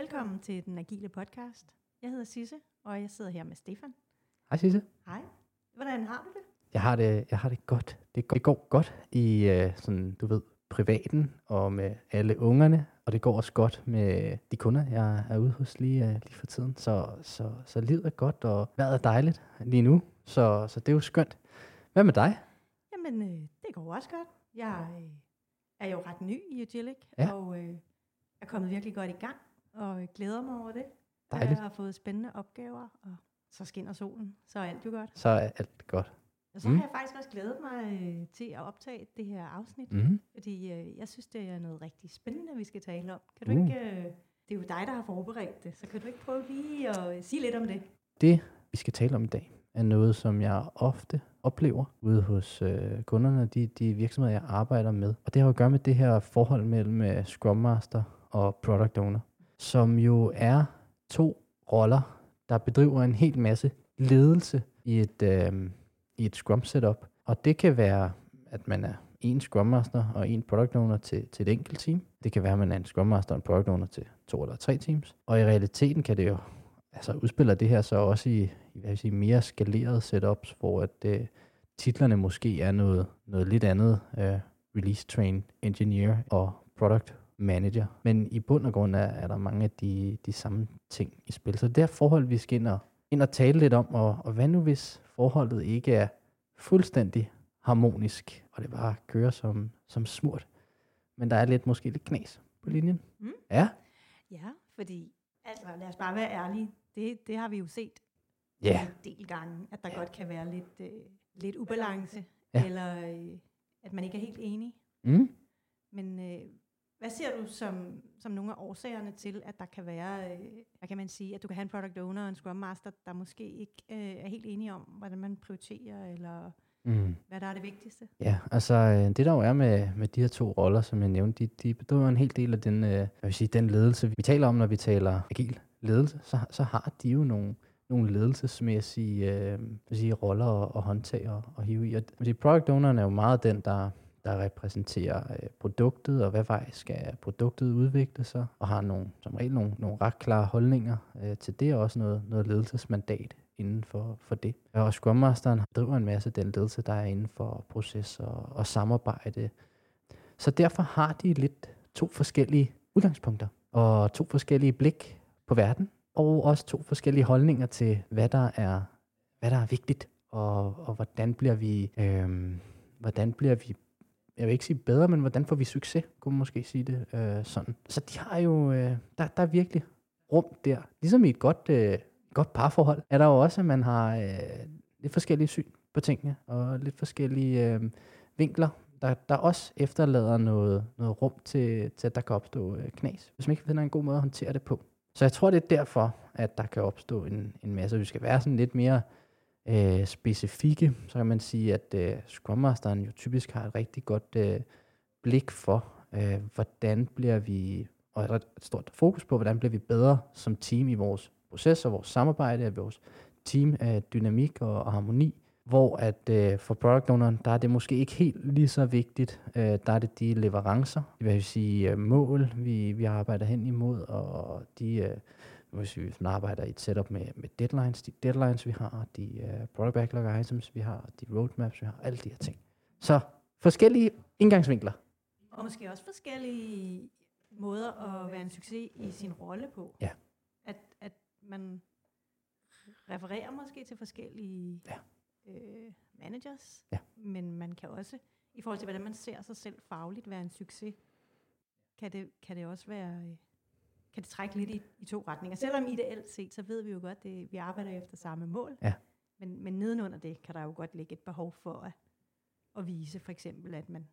Velkommen til den Agile podcast. Jeg hedder Sisse, og jeg sidder her med Stefan. Hej Sisse. Hej. Hvordan har du det? Jeg har det, jeg har det godt. Det går, det går godt i øh, sådan, du ved, privaten og med alle ungerne, og det går også godt med de kunder, jeg er ude hos lige, øh, lige for tiden. Så, så, så livet er godt, og vejret er dejligt lige nu, så, så det er jo skønt. Hvad med dig? Jamen, øh, det går også godt. Jeg øh, er jo ret ny i Agilic, Ja. og øh, er kommet virkelig godt i gang, og glæder mig over det. Dejligt. Jeg har fået spændende opgaver, og så skinner solen, så er alt jo godt. Så er alt godt. Og så Mm. har jeg faktisk også glædet mig øh, til at optage det her afsnit, Mm-hmm. fordi øh, jeg synes, det er noget rigtig spændende, vi skal tale om. Kan du Uh. ikke... Øh, det er jo dig, der har forberedt det, så kan du ikke prøve lige at øh, sige lidt om det? Det, vi skal tale om i dag, er noget, som jeg ofte oplever ude hos øh, kunderne, de, de virksomheder, jeg arbejder med. Og det har jo at gøre med det her forhold mellem øh, Scrum Master og Product Owner, som jo er to roller, der bedriver en hel masse ledelse i et, øh, i et Scrum setup. Og det kan være, at man er en Scrum Master og en Product Owner til, til et enkelt team. Det kan være, at man er en Scrum Master og en Product Owner til to eller tre teams. Og i realiteten kan det jo altså udspiller det her så også i, i hvad vil sige, mere skalerede setups, hvor at, øh, titlerne måske er noget, noget lidt andet. Øh, release train engineer og product manager. Men i bund og grund er, er der mange af de, de samme ting i spil. Så det er forhold, vi skal ind og, ind og tale lidt om, og, og hvad nu hvis forholdet ikke er fuldstændig harmonisk, og det bare kører som, som smurt. Men der er lidt måske lidt knas på linjen. Mm. Ja, Ja, fordi, altså lad os bare være ærlige, det, det har vi jo set ja, en del gange, at der godt kan være lidt, øh, lidt ubalance, ja. eller øh, at man ikke er helt enig. mm. Men øh, hvad ser du som, som nogle af årsagerne til, at der kan være, øh, hvad kan man sige, at du kan have en product owner og en scrum master, der måske ikke øh, er helt enige om, hvordan man prioriterer, eller Mm. hvad der er det vigtigste? Ja, altså øh, det der jo er med, med de her to roller, som jeg nævnte, de, de bedriver en hel del af den, øh, hvad vil jeg sige, den ledelse, vi taler om, når vi taler agil ledelse, så, så har de jo nogle, nogle ledelsesmæssige øh, sige, roller og, og håndtag og, og hive i. Og jeg sige, product owneren er jo meget den, der, der repræsenterer øh, produktet, og hvad vej skal produktet udvikle sig, og har nogle, som regel nogle, nogle ret klare holdninger øh, til det, og også noget, noget ledelsesmandat inden for, for det. Og Scrum Masteren driver en masse den ledelse, der er inden for proces og, og samarbejde. Så derfor har de lidt to forskellige udgangspunkter, og to forskellige blik på verden, og også to forskellige holdninger til, hvad der er, hvad der er vigtigt, og, og hvordan bliver vi, øh, hvordan bliver vi jeg vil ikke sige bedre, men hvordan får vi succes, kunne man måske sige det øh, sådan. Så de har jo, øh, der, der er virkelig rum der. Ligesom i et godt, øh, godt parforhold, er der jo også, at man har øh, lidt forskellige syn på tingene, og lidt forskellige øh, vinkler, der, der også efterlader noget, noget rum til, til, at der kan opstå øh, knas, hvis man ikke finder en god måde at håndtere det på. Så jeg tror, det er derfor, at der kan opstå en, en masse. Vi skal være sådan lidt mere øh, specifikke, så kan man sige, at øh, Scrum Masteren jo typisk har et rigtig godt øh, blik for, øh, hvordan bliver vi, og et, et stort fokus på, hvordan bliver vi bedre som team i vores proces og vores samarbejde og vores team øh, dynamik og, og harmoni, hvor at øh, for product owneren, der er det måske ikke helt lige så vigtigt. Øh, der er det de leverancer, det vil sige øh, mål, vi, vi arbejder hen imod, og de, øh, hvis, vi, hvis man arbejder i et setup med, med deadlines, de deadlines vi har, de uh, product backlog items vi har, de roadmaps vi har, alle de her ting. Så forskellige indgangsvinkler. Og måske også forskellige måder at være en succes i sin rolle på. Ja. At, at man refererer måske til forskellige Ja. øh, managers, Ja. men man kan også, i forhold til hvordan man ser sig selv fagligt, være en succes. Kan det, kan det også være, øh, kan det trække lidt i, i to retninger. Selvom ideelt set, så ved vi jo godt, at vi arbejder efter samme mål. Ja. Men, men nedenunder det kan der jo godt ligge et behov for at, at vise for eksempel, at man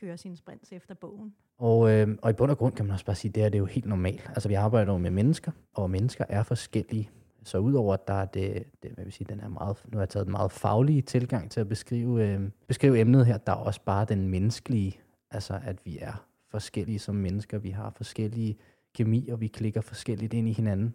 kører sine sprints efter bogen. Og, øh, og i bund og grund kan man også bare sige, at det, her, det er jo helt normalt. Altså vi arbejder jo med mennesker, og mennesker er forskellige. Så udover at der er det, det hvad vil sige, den er meget, nu har jeg taget den meget faglige tilgang til at beskrive, øh, beskrive emnet her, der er også bare den menneskelige, altså at vi er forskellige som mennesker, vi har forskellige kemi, og vi klikker forskelligt ind i hinanden.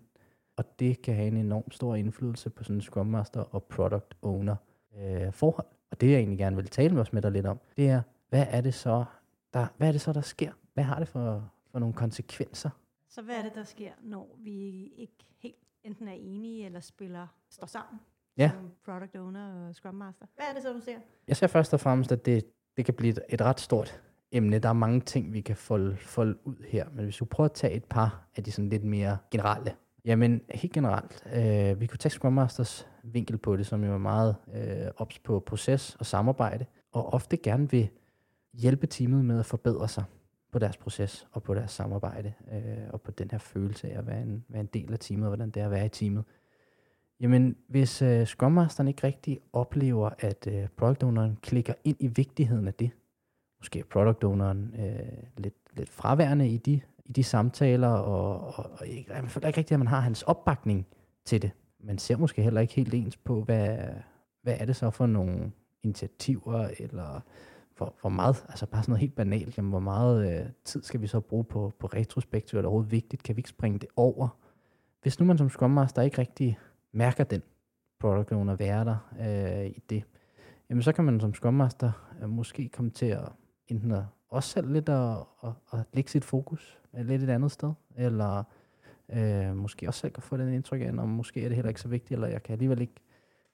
Og det kan have en enorm stor indflydelse på sådan en Scrum Master og Product Owner øh, forhold. Og det jeg egentlig gerne vil tale med os med dig lidt om, det er, hvad er det så, der, hvad er det så, der sker? Hvad har det for, for nogle konsekvenser? Så hvad er det, der sker, når vi ikke helt enten er enige eller spiller, står sammen Ja. som product owner og scrum master? Hvad er det så, du ser? Jeg ser først og fremmest, at det, det kan blive et, et ret stort emne. Der er mange ting, vi kan folde, folde ud her, men hvis du prøver at tage et par af de sådan lidt mere generelle. Jamen, helt generelt. Øh, vi kunne tage Scrum Masters vinkel på det, som jo er meget øh, ops på proces og samarbejde, og ofte gerne vil hjælpe teamet med at forbedre sig på deres proces og på deres samarbejde, øh, og på den her følelse af at være en, være en del af teamet, og hvordan det er at være i teamet. Jamen, hvis øh, Scrum Masteren ikke rigtig oplever, at øh, Product Owneren klikker ind i vigtigheden af det, måske er Product Owneren øh, lidt, lidt fraværende i de, i de samtaler, og, og, og ikke, man føler ikke rigtigt, at man har hans opbakning til det. Man ser måske heller ikke helt ens på, hvad, hvad er det så for nogle initiativer, eller hvor, hvor meget, altså bare sådan noget helt banalt, jamen, hvor meget øh, tid skal vi så bruge på, på retrospektiv, er overhovedet vigtigt, kan vi ikke springe det over? Hvis nu man som Scrum Master ikke rigtig mærker den product owner være der øh, i det, jamen så kan man som Scrum Master øh, måske komme til at enten at også selv lidt at, at, at lægge sit fokus lidt et andet sted, eller øh, måske også selv kan få den indtryk af, om måske er det heller ikke så vigtigt, eller jeg kan alligevel ikke,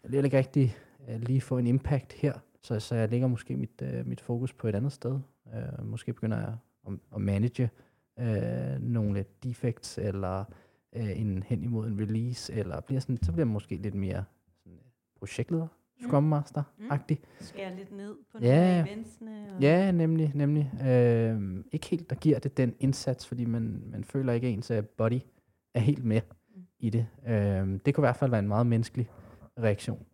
alligevel ikke rigtig øh, lige få en impact her, så, så jeg lægger måske mit, øh, mit fokus på et andet sted. Øh, måske begynder jeg at, at manage øh, nogle defects, eller øh, en, hen imod en release, eller bliver sådan, så bliver jeg måske lidt mere sådan, projektleder, Scrum Master-agtig. Skære lidt ned på Ja. nogle af eventsene? Og Ja, nemlig, nemlig. Øh, ikke helt, der giver det den indsats, fordi man, man føler ikke, at ens øh, body er helt med Mm. i det. Øh, det kunne i hvert fald være en meget menneskelig reaktion.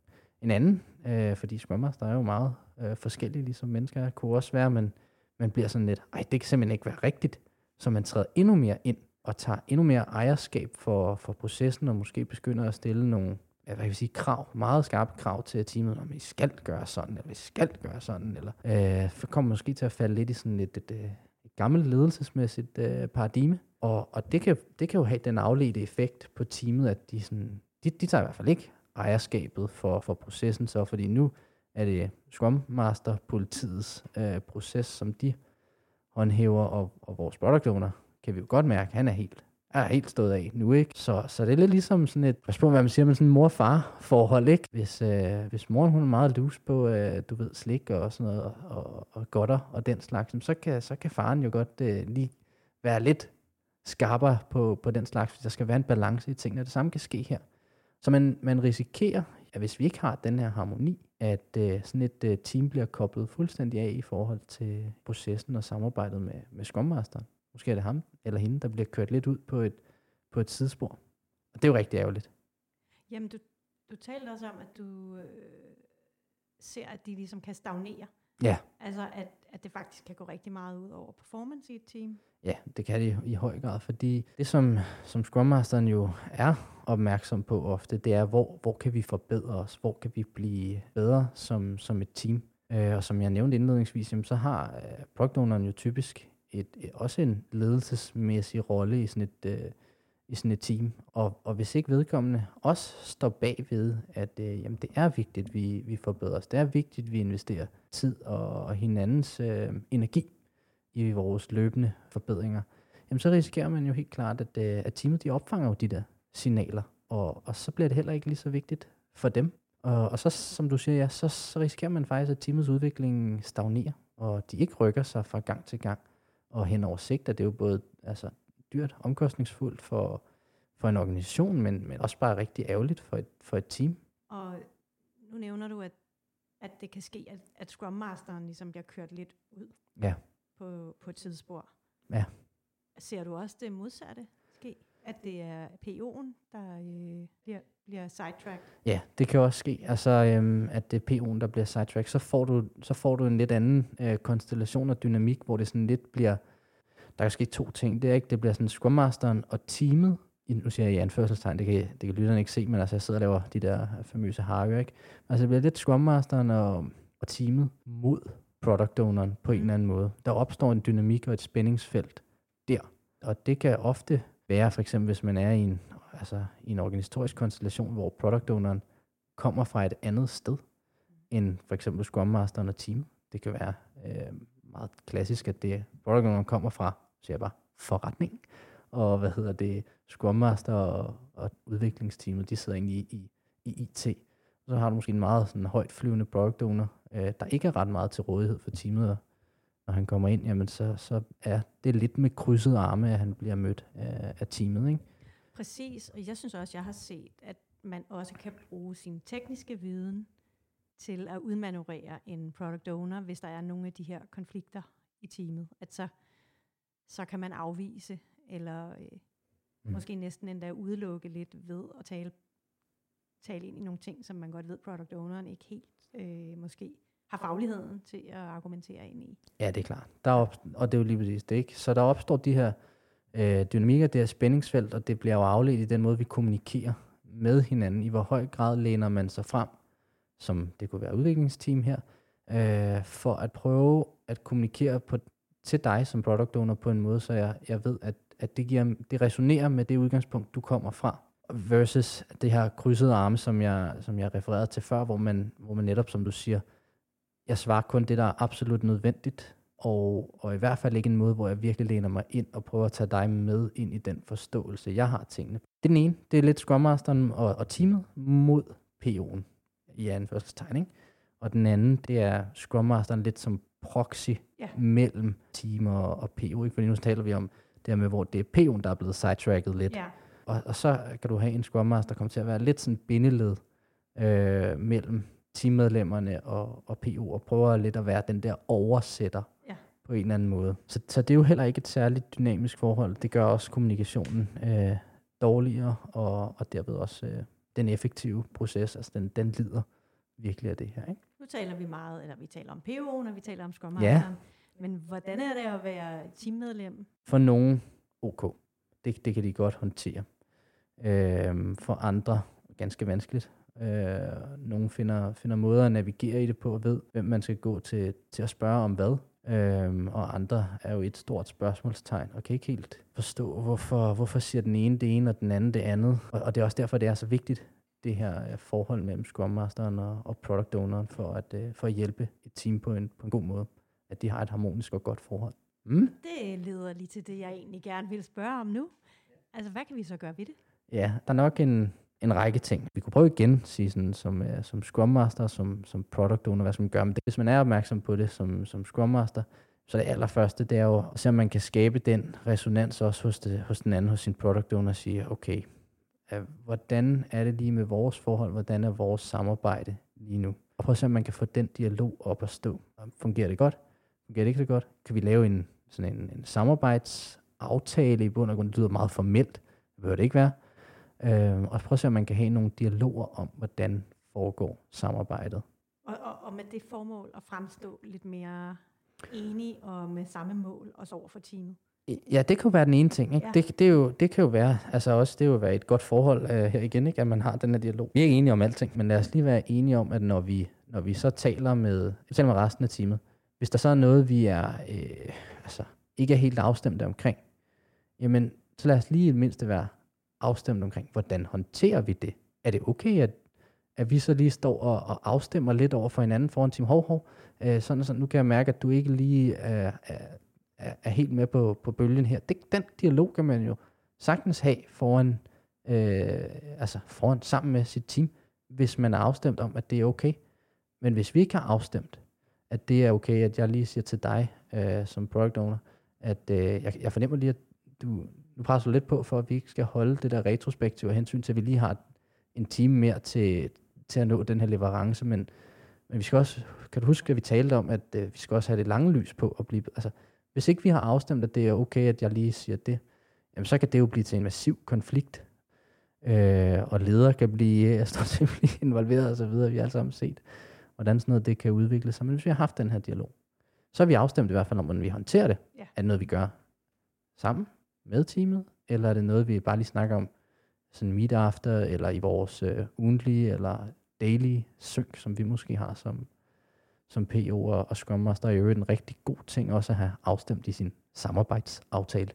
En anden, øh, fordi Scrum Master er jo meget øh, forskellige, ligesom mennesker er, kunne også være, at man, man bliver sådan lidt, ej, det kan simpelthen ikke være rigtigt, så man træder endnu mere ind og tager endnu mere ejerskab for, for processen, og måske begynder at stille nogle ja, hvad kan jeg sige, krav, meget skarpe krav til teamet, om I skal gøre sådan, eller vi skal gøre sådan, eller øh, for kommer måske til at falde lidt i sådan et, et, et, et gammelt ledelsesmæssigt øh, paradigme, og, og det, kan, det kan jo have den afledte effekt på teamet, at de, sådan, de, de tager i hvert fald ikke ejerskabet for, for processen, så fordi nu er det Scrum Master politiets øh, proces, som de håndhæver, og, og vores product owner, kan vi jo godt mærke, han er helt er helt stået af nu, ikke? Så, så det er lidt ligesom sådan et, pas spørger, hvad man siger, men sådan en mor-far-forhold, ikke? Hvis, øh, hvis moren hun er meget loose på, øh, du ved, slik og sådan noget, og, og godter og den slags, så kan, så kan faren jo godt øh, lige være lidt skarpere på, på den slags, hvis der skal være en balance i tingene. Det samme kan ske her. Så man, man risikerer, at hvis vi ikke har den her harmoni, at øh, sådan et øh, team bliver koblet fuldstændig af i forhold til processen og samarbejdet med, med Scrum Måske er det ham eller hende, der bliver kørt lidt ud på et, på et sidespor. Og det er jo rigtig ærgerligt. Jamen, du, du talte også om, at du øh, ser, at de ligesom kan stagnere. Ja. Altså, at, at det faktisk kan gå rigtig meget ud over performance i et team. Ja, det kan det i høj grad, fordi det som, som Scrum Masteren jo er opmærksom på ofte, det er, hvor, hvor kan vi forbedre os? Hvor kan vi blive bedre som, som et team? Øh, og som jeg nævnte indledningsvis, jamen, så har øh, product owneren jo typisk et, et, også en ledelsesmæssig rolle i sådan et, øh, i sådan et team. Og, og hvis ikke vedkommende også står bag ved, at øh, jamen, det er vigtigt, at vi, vi forbedrer os. Det er vigtigt, at vi investerer tid og, og hinandens øh, energi i vores løbende forbedringer, jamen så risikerer man jo helt klart, at, øh, at teamet de opfanger jo de der signaler, og, og så bliver det heller ikke lige så vigtigt for dem. Og, og så, som du siger, ja, så, så risikerer man faktisk, at teamets udvikling stagnerer, og de ikke rykker sig fra gang til gang. Og hen over sigt er det jo både altså, dyrt, omkostningsfuldt for, for en organisation, men, men også bare rigtig ærgerligt for et, for et team. Og nu nævner du, at, at det kan ske, at, at Scrum Masteren ligesom bliver kørt lidt ud Ja. på, på et tidsspor. Ja. Ser du også det modsatte ske? At det er PO'en, der øh, bliver, bliver sidetracked? Ja, det kan også ske. Altså, øhm, at det er PO'en, der bliver sidetrack. Så får du, så får du en lidt anden øh, konstellation og dynamik, hvor det sådan lidt bliver... Der kan ske to ting. Det er ikke, det bliver sådan Scrum Masteren og teamet. Nu siger jeg i anførselstegn, det kan, det kan lytterne ikke se, men altså jeg sidder og laver de der famøse hakker, ikke? Altså det bliver lidt Scrum Masteren og, og teamet mod product owneren på en eller anden måde. Der opstår en dynamik og et spændingsfelt der. Og det kan ofte være, for eksempel hvis man er i en, altså, i en organisatorisk konstellation, hvor product owneren kommer fra et andet sted, end for eksempel Scrum Masteren og team. Det kan være øh, meget klassisk, at det product owneren kommer fra, siger jeg bare, forretning, og hvad hedder det, Scrum Master og, og udviklingsteamet, de sidder egentlig i, i, i IT. Så har du måske en meget sådan højt flyvende product owner, øh, der ikke er ret meget til rådighed for teamet, og når han kommer ind, jamen så, så er det lidt med krydset arme, at han bliver mødt af, af teamet. Ikke? Præcis, og jeg synes også, jeg har set, at man også kan bruge sin tekniske viden til at udmanøvrere en product owner, hvis der er nogle af de her konflikter i teamet. At så, så kan man afvise, eller øh, mm. måske næsten endda udelukke lidt ved at tale, tale ind i nogle ting, som man godt ved, product owneren ikke helt øh, måske har fagligheden til at argumentere ind i. Ja, det er klart. Der op, og det er jo lige præcis det, ikke? Så der opstår de her øh, dynamikker, det her spændingsfelt, og det bliver jo afledt i den måde, vi kommunikerer med hinanden. I hvor høj grad læner man sig frem, som det kunne være udviklingsteam her, øh, for at prøve at kommunikere på, til dig som product owner på en måde, så jeg, jeg ved, at, at det, giver, det resonerer med det udgangspunkt, du kommer fra versus det her krydsede arme, som jeg, som jeg refererede til før, hvor man, hvor man netop, som du siger, jeg svarer kun det, der er absolut nødvendigt, og, og i hvert fald ikke en måde, hvor jeg virkelig læner mig ind og prøver at tage dig med ind i den forståelse, jeg har tingene. Det er den ene, det er lidt Scrum Masteren og, og teamet mod PO'en i anførselstegn, ikke? Og den anden, det er Scrum Masteren lidt som proxy ja. mellem team og, og PO, ikke? Fordi nu taler vi om det her med, hvor det er PO'en, der er blevet sidetracket lidt. Ja. Og, og så kan du have en Scrum Master, der kommer til at være lidt sådan bindeled øh, mellem teammedlemmerne og, og PO, og prøver lidt at være den der oversætter. På en eller anden måde. Så, så det er jo heller ikke et særligt dynamisk forhold. Det gør også kommunikationen øh, dårligere, og, og derved også øh, den effektive proces, altså den, den lider virkelig af det her. Ikke? Nu taler vi meget, eller vi taler om PO, når vi taler om Scrum ja. men hvordan er det at være teammedlem? For nogen, ok. Det, det kan de godt håndtere. Øh, for andre, ganske vanskeligt. Øh, nogle finder, finder måder at navigere i det på og ved, hvem man skal gå til, til at spørge om hvad. Øhm, og andre er jo et stort spørgsmålstegn, og kan ikke helt forstå, hvorfor, hvorfor siger den ene det ene, og den anden det andet. Og, og det er også derfor, det er så vigtigt, det her øh, forhold mellem Scrum Masteren og, og Product Owneren, for at, uh, for at hjælpe et team på en, på en god måde. At de har et harmonisk og godt forhold. Mm? Det leder lige til det, jeg egentlig gerne vil spørge om nu. Altså, hvad kan vi så gøre ved det? Ja, der er nok en, en række ting. Vi kunne prøve igen, sige sådan, som, uh, som Scrum Master, som, som Product Owner, hvad som gør med det. Hvis man er opmærksom på det som, som Scrum Master, så det allerførste, det er jo at se, om man kan skabe den resonans også hos, det, hos den anden, hos sin Product Owner, og sige, okay, uh, hvordan er det lige med vores forhold, hvordan er vores samarbejde lige nu? Og prøv at se, om man kan få den dialog op at stå. Fungerer det godt? Fungerer det ikke så godt? Kan vi lave en, sådan en, en samarbejdsaftale i bund og grund? Det lyder meget formelt. Det behøver det ikke være. Øh, og prøv at se, om man kan have nogle dialoger om, hvordan foregår samarbejdet. Og, og, og med det formål at fremstå lidt mere enige og med samme mål, også over for teamet. Ja, det kan være den ene ting. Ikke? Ja. Det, det, er jo, det kan jo være, altså også, det er jo være et godt forhold uh, her igen, ikke? at man har den her dialog. Vi er ikke enige om alting, men lad os lige være enige om, at når vi, når vi så taler med, taler med resten af teamet, hvis der så er noget, vi er, øh, altså, ikke er helt afstemte omkring, jamen, så lad os lige i det mindste være afstemt omkring, hvordan håndterer vi det? Er det okay, at, at vi så lige står og, og afstemmer lidt over for hinanden foran Team Hov Hov? Øh, sådan og sådan, nu kan jeg mærke, at du ikke lige er, er, er helt med på, på bølgen her. Det, den dialog kan man jo sagtens have foran, øh, altså foran sammen med sit team, hvis man er afstemt om, at det er okay. Men hvis vi ikke har afstemt, at det er okay, at jeg lige siger til dig øh, som product owner, at øh, jeg, jeg fornemmer lige, at du, nu presser du lidt på, for at vi ikke skal holde det der retrospektiv af hensyn til, at vi lige har en time mere til, til at nå den her leverance, men, men vi skal også, kan du huske, at vi talte om, at øh, vi skal også have det lange lys på at blive, altså, hvis ikke vi har afstemt, at det er okay, at jeg lige siger det, jamen så kan det jo blive til en massiv konflikt, øh, og ledere kan blive, til at blive involveret og så videre, vi har alle sammen set, hvordan sådan noget det kan udvikle sig, men hvis vi har haft den her dialog, så har vi afstemt i hvert fald om, hvordan vi håndterer det. Ja. Er det noget, vi gør sammen? Med teamet, eller er det noget, vi bare lige snakker om sådan meet after, eller i vores øh, ugentlige eller daily sync, som vi måske har som, som PO og, og Scrum Master, er jo en rigtig god ting også at have afstemt i sin samarbejdsaftale.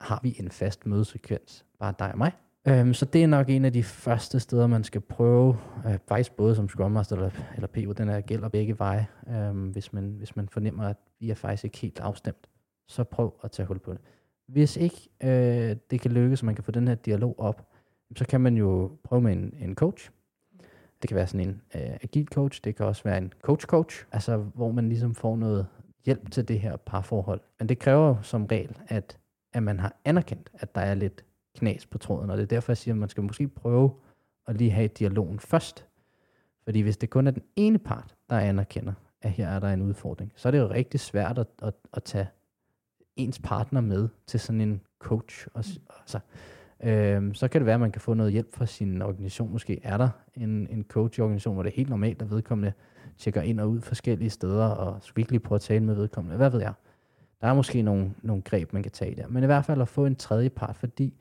Har vi en fast mødesekvens, bare dig og mig? Øhm, så det er nok en af de første steder, man skal prøve, øh, faktisk både som Scrum Master eller, eller PO, den er gælder begge veje, øh, hvis, man, hvis man fornemmer, at vi er faktisk ikke helt afstemt. Så prøv at tage hul på det. Hvis ikke øh, det kan lykkes, at man kan få den her dialog op, så kan man jo prøve med en, en coach. Det kan være sådan en øh, agil coach, det kan også være en coach-coach, altså hvor man ligesom får noget hjælp til det her parforhold. Men det kræver jo som regel, at, at man har anerkendt, at der er lidt knas på tråden, og det er derfor, jeg siger, at man skal måske prøve at lige have dialogen først. Fordi hvis det kun er den ene part, der anerkender, at her er der en udfordring, så er det jo rigtig svært at, at, at tage ens partner med til sådan en coach. Og, altså, øh, så kan det være, at man kan få noget hjælp fra sin organisation. Måske er der en, en coach i organisationen, hvor det er helt normalt, at vedkommende tjekker ind og ud forskellige steder, og skal ikke lige prøve at tale med vedkommende. Hvad ved jeg? Der er måske nogle, nogle greb, man kan tage der. Men i hvert fald at få en tredje part, fordi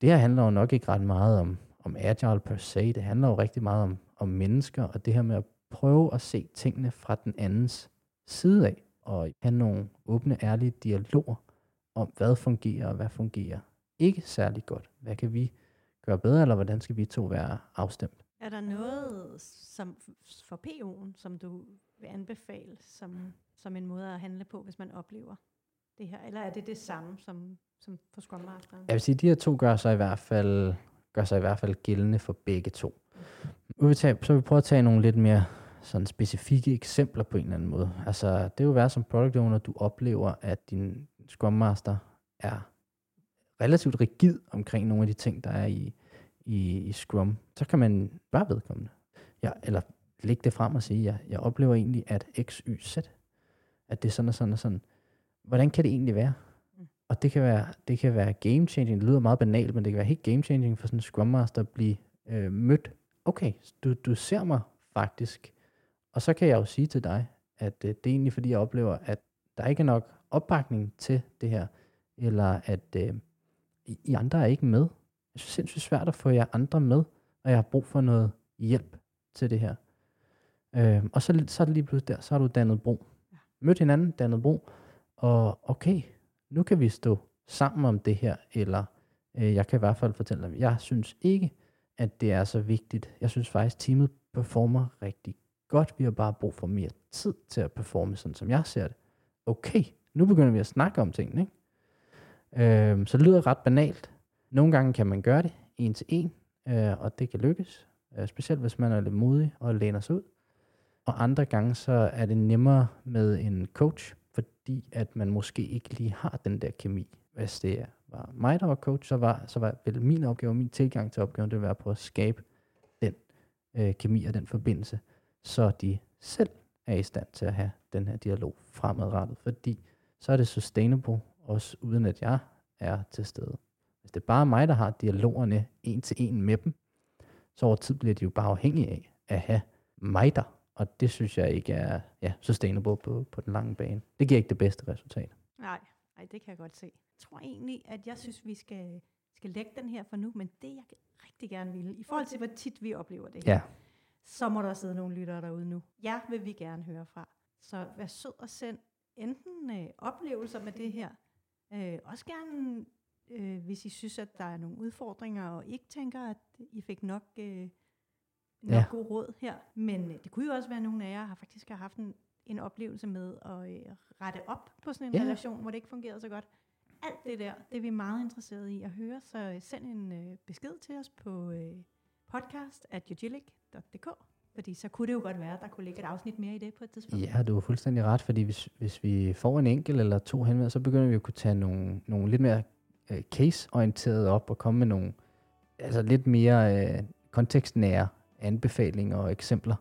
det her handler jo nok ikke ret meget om, om agile per se. Det handler jo rigtig meget om, om mennesker, og det her med at prøve at se tingene fra den andens side af, og have nogle åbne, ærlige dialoger om, hvad fungerer og hvad fungerer ikke særlig godt. Hvad kan vi gøre bedre, eller hvordan skal vi to være afstemt? Er der noget som for PO'en, som du vil anbefale som, som en måde at handle på, hvis man oplever det her? Eller er det det samme som, som for Scrum Masteren? Jeg vil sige, at de her to gør sig i hvert fald, gør sig i hvert fald gældende for begge to. Vil tage, så vil vi prøve at tage nogle lidt mere sådan specifikke eksempler på en eller anden måde. Altså, det vil være som product owner, du oplever, at din Scrum Master er relativt rigid omkring nogle af de ting, der er i, i, i Scrum. Så kan man bare vedkommende. Ja, eller lægge det frem og sige, ja, jeg oplever egentlig, at X, Y, Z, at det er sådan og sådan og sådan. Hvordan kan det egentlig være? Mm. Og det kan være, det kan være game changing. Det lyder meget banalt, men det kan være helt game changing for sådan en Scrum Master at blive øh, mødt. Okay, du, du ser mig faktisk og så kan jeg jo sige til dig, at øh, det er egentlig fordi, jeg oplever, at der ikke er nok opbakning til det her, eller at øh, I andre er ikke med. Jeg synes det er sindssygt svært at få jer andre med, og jeg har brug for noget hjælp til det her. Øh, og så, så er det lige pludselig der, så har du dannet bro. Mødt hinanden, dannet bro, og okay, nu kan vi stå sammen om det her, eller øh, jeg kan i hvert fald fortælle dig, jeg synes ikke, at det er så vigtigt. Jeg synes faktisk, teamet performer rigtig godt, vi har bare brug for mere tid til at performe, sådan som jeg ser det. Okay, nu begynder vi at snakke om tingene, ikke? Øhm, så det lyder ret banalt. Nogle gange kan man gøre det en til en, øh, og det kan lykkes, øh, specielt hvis man er lidt modig og læner sig ud. Og andre gange så er det nemmere med en coach, fordi at man måske ikke lige har den der kemi. Hvis det var mig, der var coach, så var, så var vel min opgave, min tilgang til opgaven, det var på at skabe den øh, kemi og den forbindelse så de selv er i stand til at have den her dialog fremadrettet, fordi så er det sustainable, også uden at jeg er til stede. Hvis det er bare mig, der har dialogerne en til en med dem, så over tid bliver de jo bare afhængige af at have mig der, og det synes jeg ikke er ja, sustainable på, på den lange bane. Det giver ikke det bedste resultat. Nej, nej, det kan jeg godt se. Jeg tror egentlig, at jeg synes, vi skal, skal lægge den her for nu, men det jeg rigtig gerne vil, i forhold til, hvor tit vi oplever det her, ja så må der sidde nogle lyttere derude nu. Ja, vil vi gerne høre fra. Så vær sød og send enten øh, oplevelser med det her, øh, også gerne, øh, hvis I synes, at der er nogle udfordringer, og ikke tænker, at I fik nok, øh, nok ja. god råd her. Men øh, det kunne jo også være, at nogle af jer har faktisk har haft en, en oplevelse med at øh, rette op på sådan en ja. relation, hvor det ikke fungerede så godt. Alt det der, det er vi meget interesserede i at høre, så øh, send en øh, besked til os på øh, podcast at www.dk, fordi så kunne det jo godt være, at der kunne ligge et afsnit mere i det på et tidspunkt. Ja, du har fuldstændig ret, fordi hvis, hvis vi får en enkelt eller to henvendelser, så begynder vi at kunne tage nogle, nogle lidt mere uh, case-orienterede op og komme med nogle altså lidt mere uh, kontekstnære anbefalinger og eksempler.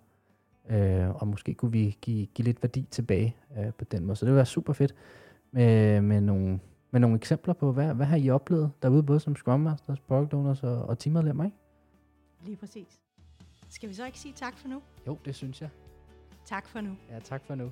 Uh, og måske kunne vi give, give lidt værdi tilbage uh, på den måde. Så det ville være super fedt med, med, nogle, med nogle eksempler på, hvad, hvad har I oplevet derude, både som Scrum Masters, Product Owners og, og teammedlemmer, ikke? Lige præcis. Skal vi så ikke sige tak for nu? Jo, det synes jeg. Tak for nu. Ja, tak for nu.